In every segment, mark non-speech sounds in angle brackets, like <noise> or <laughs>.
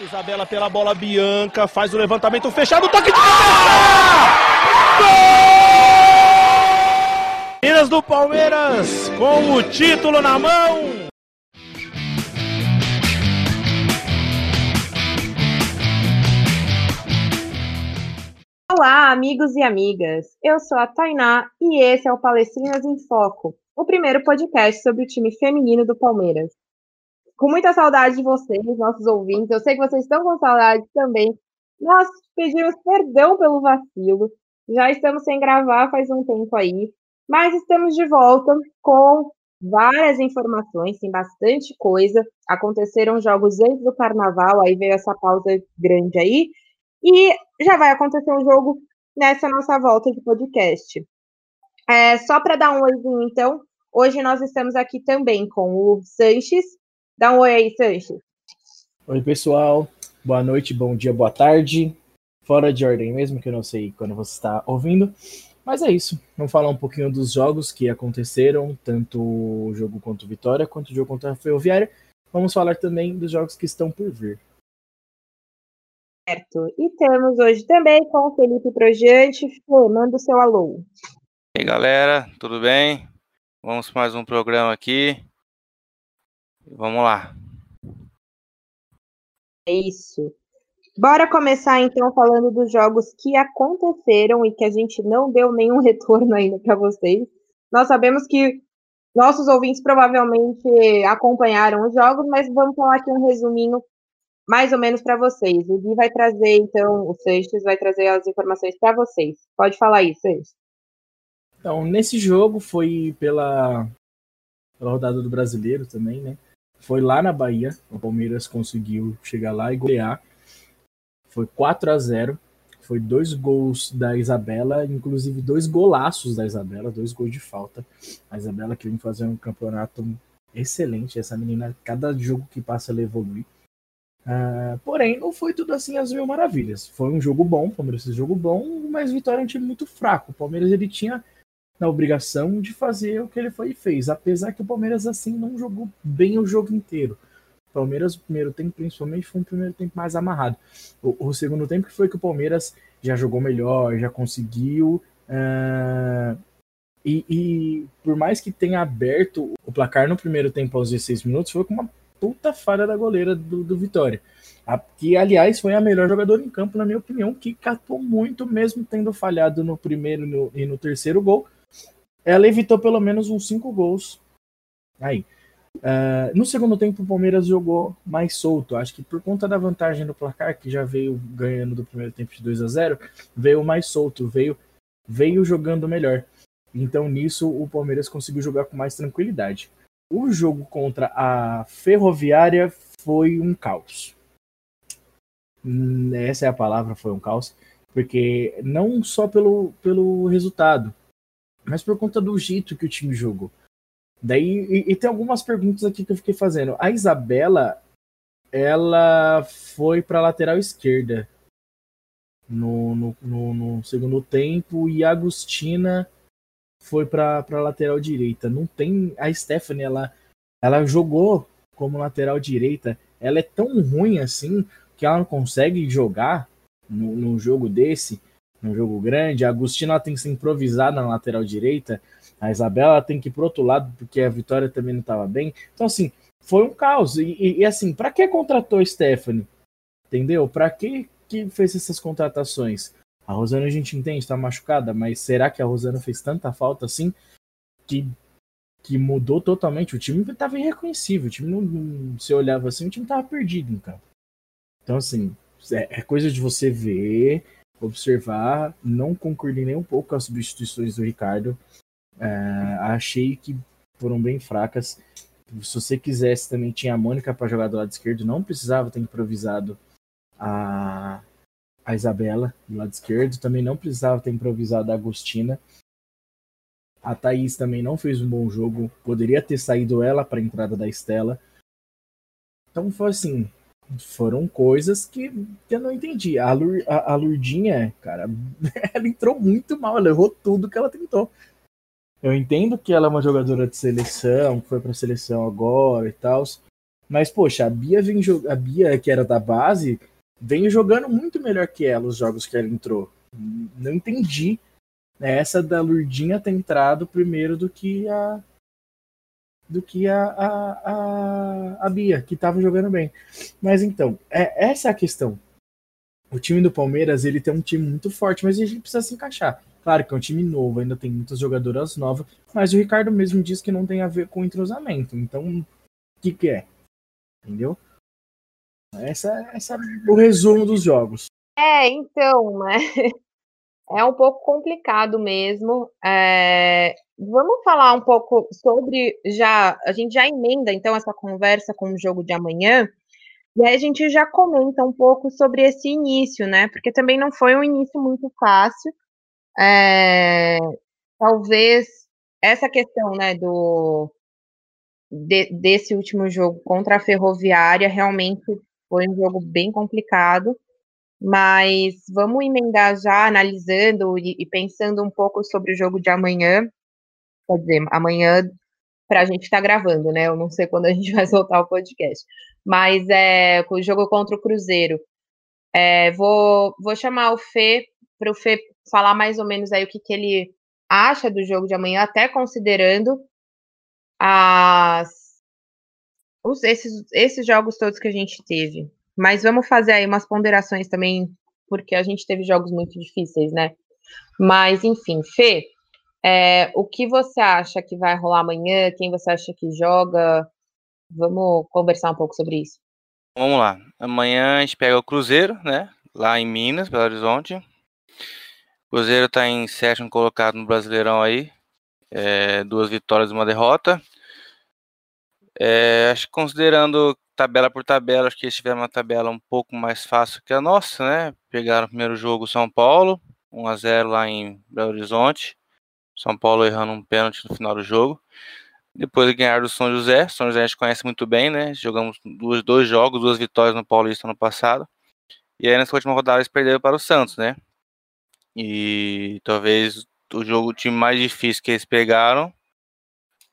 Isabela pela bola, Bianca faz o levantamento fechado, toque de cabeça! Gol! Minas do Palmeiras com o título na mão. Olá, amigos e amigas. Eu sou a Tainá e esse é o Palestrinas em Foco, o primeiro podcast sobre o time feminino do Palmeiras com muita saudade de vocês, nossos ouvintes. Eu sei que vocês estão com saudade também. Nós pedimos perdão pelo vacilo. Já estamos sem gravar faz um tempo aí, mas estamos de volta com várias informações, tem bastante coisa. Aconteceram jogos antes do carnaval, aí veio essa pausa grande aí. E já vai acontecer um jogo nessa nossa volta de podcast. É, só para dar um oizinho, então, hoje nós estamos aqui também com o Sanches, Dá um oi aí, Sancho. Oi, pessoal. Boa noite, bom dia, boa tarde. Fora de ordem mesmo, que eu não sei quando você está ouvindo. Mas é isso. Vamos falar um pouquinho dos jogos que aconteceram, tanto o jogo contra o Vitória quanto o jogo contra a Ferroviária. Vamos falar também dos jogos que estão por vir. Certo. E temos hoje também com o Felipe Projante. Fê, manda o seu alô. E aí, galera, tudo bem? Vamos para mais um programa aqui. Vamos lá. É isso. Bora começar então falando dos jogos que aconteceram e que a gente não deu nenhum <laughs> retorno ainda para vocês. Nós sabemos que nossos ouvintes provavelmente acompanharam os jogos, mas vamos falar aqui um resuminho mais ou menos para vocês. O Gui vai trazer então, o Seixas vai trazer as informações para vocês. Pode falar aí, Seixas. Então, nesse jogo foi pela, pela rodada do Brasileiro também, né? Foi lá na Bahia, o Palmeiras conseguiu chegar lá e golear. Foi 4 a 0 Foi dois gols da Isabela, inclusive dois golaços da Isabela, dois gols de falta. A Isabela que vem fazendo um campeonato excelente. Essa menina, cada jogo que passa, ela evolui. Uh, porém, não foi tudo assim as mil maravilhas. Foi um jogo bom, o Palmeiras fez um jogo bom, mas Vitória é um time muito fraco. O Palmeiras ele tinha na obrigação de fazer o que ele foi e fez, apesar que o Palmeiras assim não jogou bem o jogo inteiro. O Palmeiras, o primeiro tempo, principalmente, foi um primeiro tempo mais amarrado. O, o segundo tempo foi que o Palmeiras já jogou melhor, já conseguiu. Uh, e, e, por mais que tenha aberto o placar no primeiro tempo aos 16 minutos, foi com uma puta falha da goleira do, do Vitória. A, que, aliás, foi a melhor jogadora em campo, na minha opinião, que catou muito, mesmo tendo falhado no primeiro no, e no terceiro gol ela evitou pelo menos uns cinco gols. Aí. Uh, no segundo tempo, o Palmeiras jogou mais solto. Acho que por conta da vantagem do placar, que já veio ganhando do primeiro tempo de 2 a 0 veio mais solto, veio, veio jogando melhor. Então, nisso, o Palmeiras conseguiu jogar com mais tranquilidade. O jogo contra a Ferroviária foi um caos. Hum, essa é a palavra, foi um caos. Porque não só pelo, pelo resultado, mas por conta do jeito que o time jogou. Daí, e, e, tem algumas perguntas aqui que eu fiquei fazendo. A Isabela, ela foi para lateral esquerda no, no, no, no, segundo tempo e a Agostina foi para lateral direita. Não tem a Stephanie, ela, ela jogou como lateral direita. Ela é tão ruim assim que ela não consegue jogar no, num jogo desse num jogo grande. A Agostina tem que ser improvisada na lateral direita. A Isabela tem que ir pro outro lado, porque a Vitória também não estava bem. Então, assim, foi um caos. E, e, e assim, para que contratou Stephanie? Entendeu? Para que, que fez essas contratações? A Rosana a gente entende, está machucada, mas será que a Rosana fez tanta falta assim que, que mudou totalmente? O time estava irreconhecível. O time não, se olhava assim, o time estava perdido campo. Então, assim, é, é coisa de você ver observar, não concordei nem um pouco com as substituições do Ricardo. É, achei que foram bem fracas. Se você quisesse, também tinha a Mônica para jogar do lado esquerdo, não precisava ter improvisado a, a Isabela do lado esquerdo, também não precisava ter improvisado a Agostina. A Thaís também não fez um bom jogo, poderia ter saído ela para a entrada da Estela. Então foi assim, foram coisas que, que eu não entendi. A, Lur, a, a Lurdinha, cara, <laughs> ela entrou muito mal, ela errou tudo que ela tentou. Eu entendo que ela é uma jogadora de seleção, foi pra seleção agora e tal. Mas, poxa, a Bia, vem a Bia, que era da base, vem jogando muito melhor que ela os jogos que ela entrou. Não entendi né, essa da Lurdinha ter entrado primeiro do que a do que a, a, a, a Bia, que estava jogando bem. Mas então, é, essa é a questão. O time do Palmeiras, ele tem um time muito forte, mas a gente precisa se encaixar. Claro que é um time novo, ainda tem muitas jogadoras novas, mas o Ricardo mesmo diz que não tem a ver com entrosamento. Então, o que, que é? Entendeu? Essa, essa é o resumo dos jogos. É, então, né? <laughs> É um pouco complicado mesmo. É... Vamos falar um pouco sobre já. A gente já emenda então essa conversa com o jogo de amanhã. E aí a gente já comenta um pouco sobre esse início, né? Porque também não foi um início muito fácil. É, talvez essa questão, né, do de, desse último jogo contra a Ferroviária realmente foi um jogo bem complicado. Mas vamos emendar já analisando e, e pensando um pouco sobre o jogo de amanhã. Quer dizer, amanhã para a gente estar tá gravando, né? Eu não sei quando a gente vai soltar o podcast. Mas é o jogo contra o Cruzeiro. É, vou, vou chamar o Fê para o Fê falar mais ou menos aí o que, que ele acha do jogo de amanhã, até considerando as, os, esses, esses jogos todos que a gente teve. Mas vamos fazer aí umas ponderações também, porque a gente teve jogos muito difíceis, né? Mas, enfim, Fê, é, o que você acha que vai rolar amanhã? Quem você acha que joga? Vamos conversar um pouco sobre isso. Vamos lá. Amanhã a gente pega o Cruzeiro, né? Lá em Minas, Belo Horizonte. O Cruzeiro está em sétimo colocado no Brasileirão aí. É, duas vitórias e uma derrota. É, acho que considerando tabela por tabela, acho que eles tiveram uma tabela um pouco mais fácil que a nossa, né? Pegaram o primeiro jogo São Paulo, 1 a 0 lá em Belo Horizonte. São Paulo errando um pênalti no final do jogo. Depois ganhar do São José. São José a gente conhece muito bem, né? Jogamos dois, dois jogos, duas vitórias no Paulista no passado. E aí nessa última rodada eles perderam para o Santos, né? E talvez o jogo, o time mais difícil que eles pegaram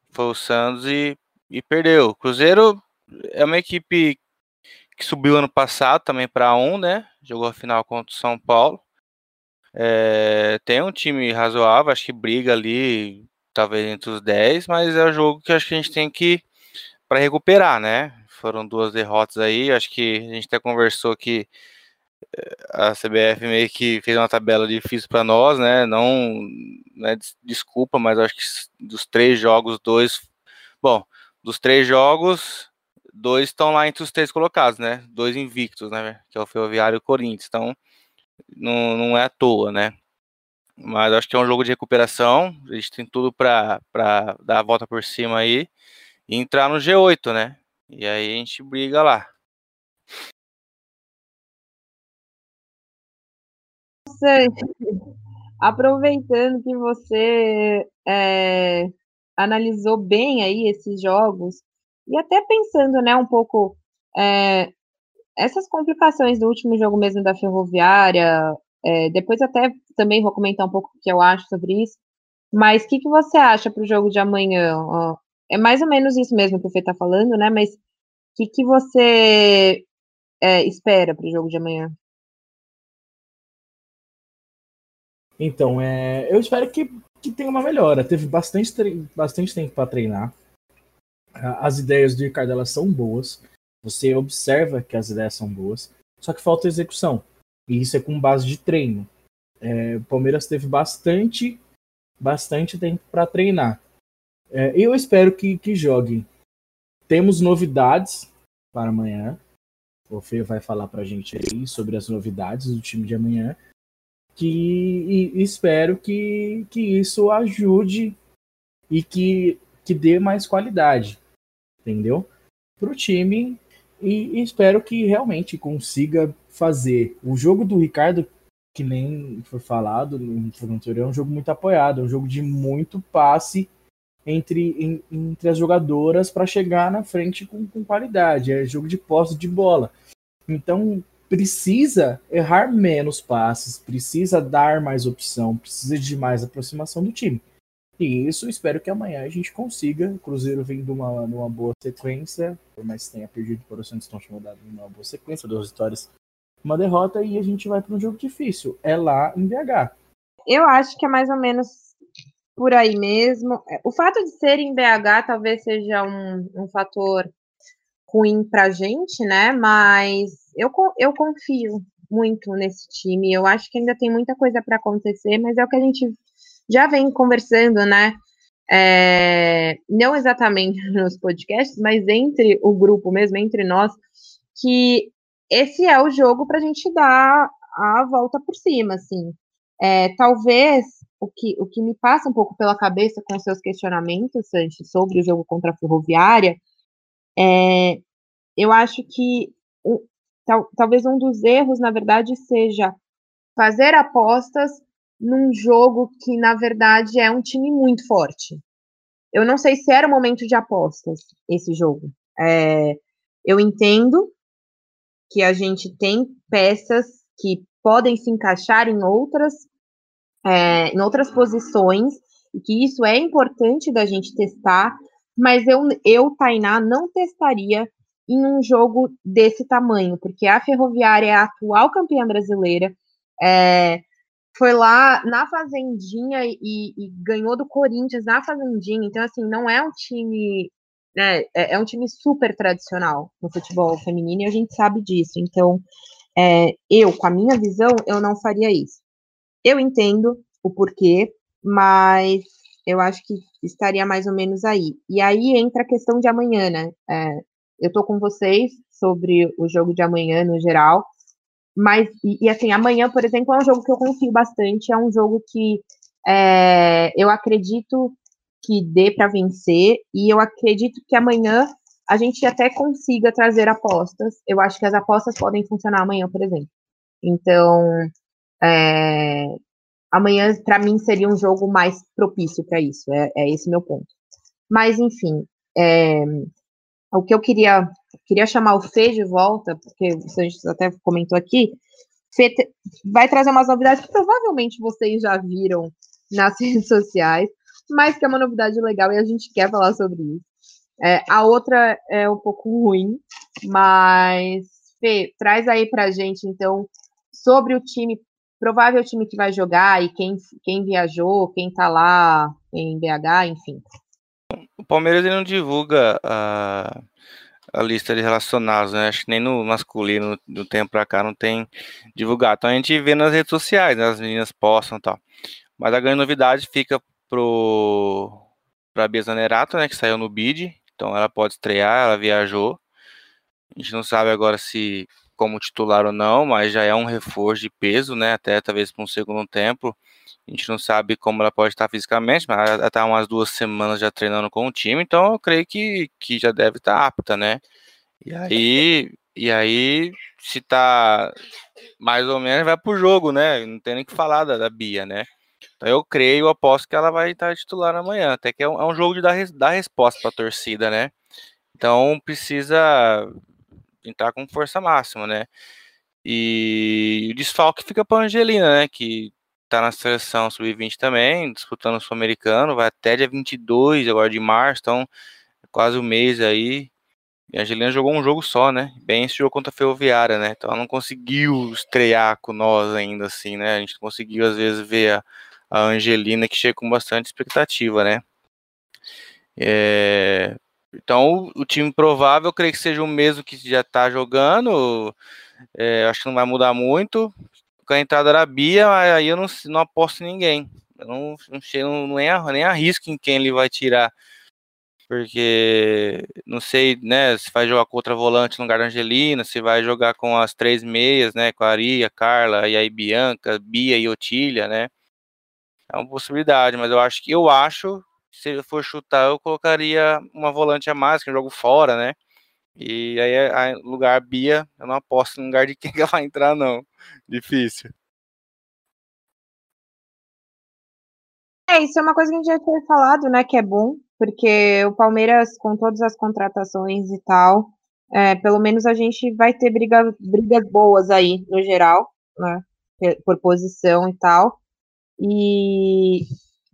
foi o Santos e, e perdeu. Cruzeiro é uma equipe que subiu ano passado também para um, né? Jogou a final contra o São Paulo. É, tem um time razoável, acho que briga ali, talvez entre os 10, mas é um jogo que acho que a gente tem que para recuperar, né? Foram duas derrotas aí, acho que a gente até conversou que eh, a CBF meio que fez uma tabela difícil para nós, né? Não, né, desculpa, mas acho que dos três jogos, dois, bom, dos três jogos, dois estão lá entre os três colocados, né? Dois invictos, né? Que é o Ferroviário e o Corinthians. Então, não, não é à toa, né? Mas acho que é um jogo de recuperação. A gente tem tudo para dar a volta por cima aí e entrar no G8, né? E aí a gente briga lá. Aproveitando que você é, analisou bem aí esses jogos, e até pensando, né, um pouco é, essas complicações do último jogo mesmo da Ferroviária, é, depois até também vou comentar um pouco o que eu acho sobre isso, mas o que, que você acha para o jogo de amanhã? É mais ou menos isso mesmo que o Fê está falando, né? Mas o que, que você é, espera para o jogo de amanhã? Então, é, eu espero que, que tenha uma melhora. Teve bastante, bastante tempo para treinar. As ideias do Ricardo elas são boas. Você observa que as ideias são boas, só que falta execução. E isso é com base de treino. É, o Palmeiras teve bastante, bastante tempo para treinar. É, eu espero que, que joguem. Temos novidades para amanhã. O Fê vai falar para a gente aí sobre as novidades do time de amanhã. Que e, espero que, que isso ajude e que, que dê mais qualidade, entendeu? Para o time e, espero que realmente consiga fazer. O jogo do Ricardo, que nem foi falado no anterior, é um jogo muito apoiado, é um jogo de muito passe entre, em, entre as jogadoras para chegar na frente com, com qualidade. É jogo de posse de bola. Então precisa errar menos passes, precisa dar mais opção, precisa de mais aproximação do time. E isso, espero que amanhã a gente consiga. O Cruzeiro vem uma, de uma boa sequência, por mais que tenha perdido para o Santos, estão chamando uma boa sequência, duas vitórias, uma derrota, e a gente vai para um jogo difícil. É lá em BH. Eu acho que é mais ou menos por aí mesmo. O fato de ser em BH talvez seja um, um fator ruim para a gente, né? Mas eu, eu confio muito nesse time. Eu acho que ainda tem muita coisa para acontecer, mas é o que a gente já vem conversando, né? É, não exatamente <laughs> nos podcasts, mas entre o grupo mesmo, entre nós, que esse é o jogo para a gente dar a volta por cima, assim. É, talvez o que, o que me passa um pouco pela cabeça com seus questionamentos, Sanches, sobre o jogo contra a Ferroviária, é, eu acho que tal, talvez um dos erros, na verdade, seja fazer apostas num jogo que, na verdade, é um time muito forte. Eu não sei se era o momento de apostas esse jogo. É, eu entendo que a gente tem peças que podem se encaixar em outras, é, em outras posições, e que isso é importante da gente testar, mas eu, eu, Tainá, não testaria em um jogo desse tamanho, porque a Ferroviária é a atual campeã brasileira, é, foi lá na Fazendinha e, e, ganhou do Corinthians na Fazendinha, então, assim, não é um time. Né, é, é um time super tradicional no futebol feminino e a gente sabe disso. Então, é, eu, com a minha visão, eu não faria isso. Eu entendo o porquê, mas eu acho que estaria mais ou menos aí. E aí entra a questão de amanhã, né? É, eu tô com vocês sobre o jogo de amanhã no geral. Mas, e, e, assim, amanhã, por exemplo, é um jogo que eu confio bastante, é um jogo que é, eu acredito que dê para vencer, e eu acredito que amanhã a gente até consiga trazer apostas. Eu acho que as apostas podem funcionar amanhã, por exemplo. Então, é, amanhã, para mim, seria um jogo mais propício para isso, é, é esse meu ponto. Mas, enfim, é, o que eu queria queria chamar o Fê de volta, porque Sanches até comentou aqui. Fê te, vai trazer umas novidades que provavelmente vocês já viram nas <laughs> redes sociais, mas que é uma novidade legal e a gente quer falar sobre isso. É, a outra é um pouco ruim, mas Fê, traz aí pra gente, então, sobre o time, provável time que vai jogar e quem, quem viajou, quem tá lá em BH, enfim. O Palmeiras ele não divulga a, a lista de relacionados, né? Acho que nem no masculino do tempo pra cá não tem divulgado. Então a gente vê nas redes sociais, né? as meninas postam e tal. Mas a grande novidade fica pro pra Bia Zanerato, né? Que saiu no bid. Então ela pode estrear, ela viajou. A gente não sabe agora se como titular ou não, mas já é um reforço de peso, né? Até talvez para um segundo tempo. A gente não sabe como ela pode estar fisicamente, mas ela está umas duas semanas já treinando com o time, então eu creio que, que já deve estar apta, né? E aí, e aí se tá mais ou menos, vai pro jogo, né? Não tem nem que falar da, da Bia, né? Então eu creio, eu aposto que ela vai estar titular amanhã. Até que é um, é um jogo de dar, dar resposta para a torcida, né? Então precisa entrar com força máxima, né? E o desfalque fica para Angelina, né? Que tá na seleção sub-20 também, disputando o Sul-Americano, vai até dia 22 agora de março, então é quase um mês aí. E a Angelina jogou um jogo só, né? Bem esse jogo contra a Ferroviária, né? Então ela não conseguiu estrear com nós ainda assim, né? A gente conseguiu às vezes ver a, a Angelina que chega com bastante expectativa, né? É... Então o time provável, eu creio que seja o mesmo que já tá jogando. É, acho que não vai mudar muito com a entrada da Bia, aí eu não, não aposto em ninguém. Eu não, não, nem, nem arrisco em quem ele vai tirar. Porque não sei, né, se vai jogar com outra volante no lugar da Angelina, se vai jogar com as três meias, né, com a Aria, Carla e aí Bianca, Bia e Otília, né? É uma possibilidade, mas eu acho que eu acho, se eu for chutar, eu colocaria uma volante a mais, que eu jogo fora, né? E aí, a, lugar Bia, eu não aposto no lugar de quem <laughs> ela vai entrar, não. Difícil. É, isso é uma coisa que a gente já tinha falado, né, que é bom, porque o Palmeiras, com todas as contratações e tal, é, pelo menos a gente vai ter briga, brigas boas aí, no geral, né, por posição e tal. E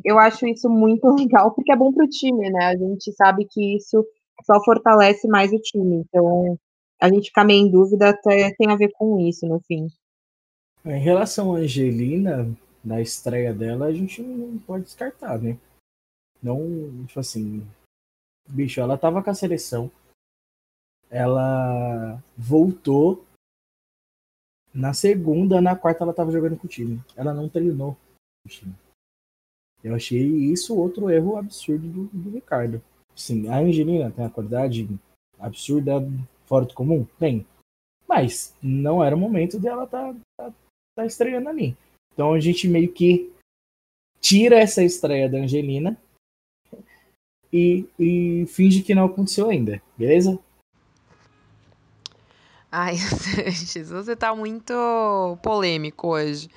eu acho isso muito <laughs> legal, porque é bom para o time, né? A gente sabe que isso só fortalece mais o time. Então, a gente ficar meio em dúvida até tem a ver com isso, no fim. Em relação à Angelina, na estreia dela, a gente não pode descartar, né? Não, tipo assim, bicho, ela tava com a seleção, ela voltou na segunda, na quarta ela tava jogando com o time. Ela não treinou o time. Eu achei isso outro erro absurdo do, do Ricardo. Sim, a Angelina tem a qualidade absurda fora do comum? Tem. Mas não era o momento dela tá, tá, tá estreando ali. Então a gente meio que tira essa estreia da Angelina <laughs> e, e finge que não aconteceu ainda, beleza? Ai, <laughs> Sanches, você tá muito polêmico hoje.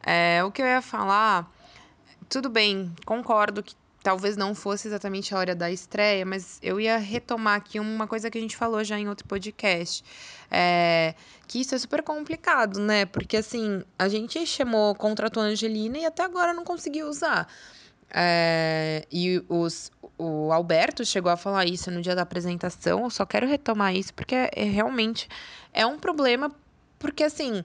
É, o que eu ia falar, tudo bem, concordo que talvez não fosse exatamente a hora da estreia, mas eu ia retomar aqui uma coisa que a gente falou já em outro podcast. É, que isso é super complicado, né? Porque assim, a gente chamou, contratou a Angelina e até agora não conseguiu usar. É, e os, o Alberto chegou a falar isso no dia da apresentação. Eu só quero retomar isso porque é, é, realmente é um problema. Porque, assim,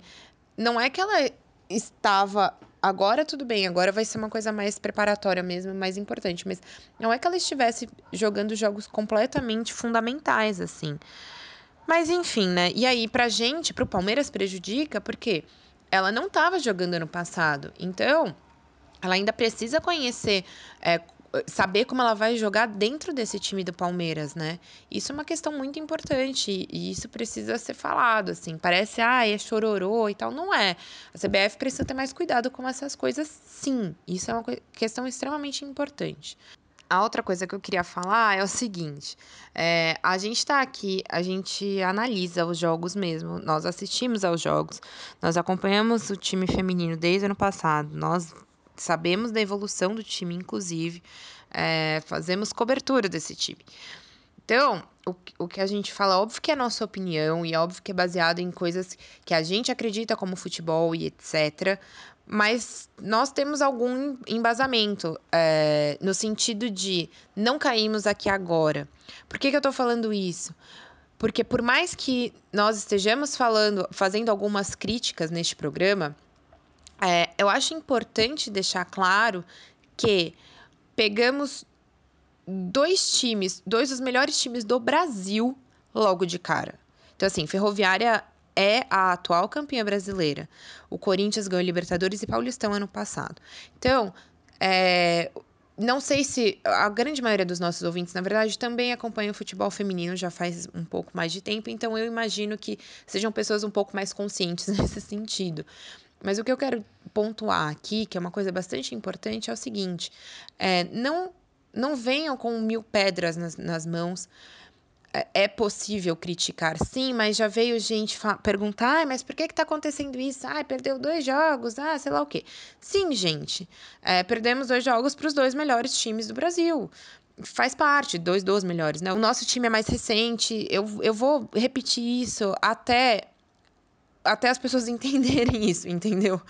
não é que ela estava. Agora tudo bem, agora vai ser uma coisa mais preparatória mesmo, mais importante. Mas não é que ela estivesse jogando jogos completamente fundamentais, assim. Mas enfim, né? E aí, pra gente, pro Palmeiras prejudica, porque ela não estava jogando ano passado. Então ela ainda precisa conhecer, é, saber como ela vai jogar dentro desse time do Palmeiras, né? Isso é uma questão muito importante e isso precisa ser falado, assim. Parece, ah, é chororô e tal. Não é. A CBF precisa ter mais cuidado com essas coisas, sim. Isso é uma questão extremamente importante. A outra coisa que eu queria falar é o seguinte: é, a gente está aqui, a gente analisa os jogos mesmo, nós assistimos aos jogos, nós acompanhamos o time feminino desde o ano passado, nós sabemos da evolução do time, inclusive, é, fazemos cobertura desse time. Então, o, o que a gente fala, óbvio que é nossa opinião e óbvio que é baseado em coisas que a gente acredita como futebol e etc. Mas nós temos algum embasamento é, no sentido de não caímos aqui agora. Por que, que eu estou falando isso? Porque por mais que nós estejamos falando, fazendo algumas críticas neste programa, é, eu acho importante deixar claro que pegamos dois times, dois dos melhores times do Brasil logo de cara. Então, assim, Ferroviária é a atual campeã brasileira. O Corinthians ganhou Libertadores e Paulistão ano passado. Então, é, não sei se a grande maioria dos nossos ouvintes, na verdade, também acompanha o futebol feminino já faz um pouco mais de tempo, então eu imagino que sejam pessoas um pouco mais conscientes <laughs> nesse sentido. Mas o que eu quero pontuar aqui, que é uma coisa bastante importante, é o seguinte: é, não, não venham com mil pedras nas, nas mãos. É, é possível criticar, sim, mas já veio gente perguntar, ah, mas por que está acontecendo isso? Ah, perdeu dois jogos, ah, sei lá o quê. Sim, gente, é, perdemos dois jogos para os dois melhores times do Brasil faz parte, dois dos melhores, né? O nosso time é mais recente, eu, eu vou repetir isso até até as pessoas <laughs> entenderem isso, entendeu?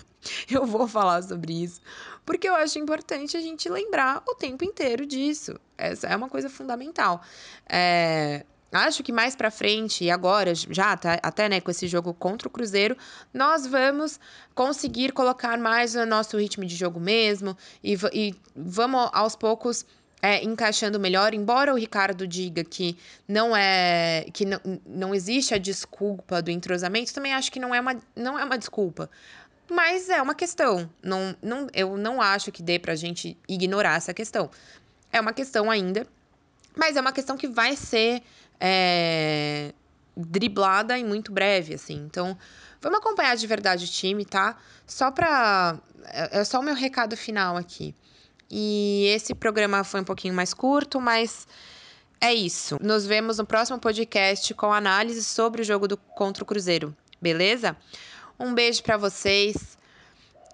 Eu vou falar sobre isso, porque eu acho importante a gente lembrar o tempo inteiro disso. Essa é uma coisa fundamental. É, acho que mais para frente e agora já tá, até né com esse jogo contra o Cruzeiro nós vamos conseguir colocar mais o nosso ritmo de jogo mesmo e, e vamos aos poucos é, encaixando melhor, embora o Ricardo diga que não é que não, não existe a desculpa do entrosamento, também acho que não é uma, não é uma desculpa. Mas é uma questão. Não, não, eu não acho que dê pra gente ignorar essa questão. É uma questão ainda, mas é uma questão que vai ser é, driblada em muito breve, assim. Então, vamos acompanhar de verdade o time, tá? Só pra. É, é só o meu recado final aqui. E esse programa foi um pouquinho mais curto, mas é isso. Nos vemos no próximo podcast com análise sobre o jogo do contra o Cruzeiro, beleza? Um beijo para vocês.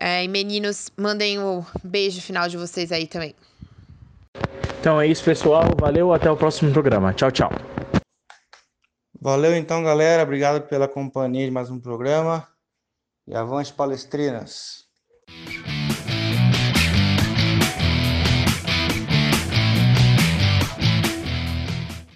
É, e meninos, mandem o beijo final de vocês aí também. Então é isso, pessoal. Valeu, até o próximo programa. Tchau, tchau. Valeu então, galera. Obrigado pela companhia de mais um programa. E avante palestrinas.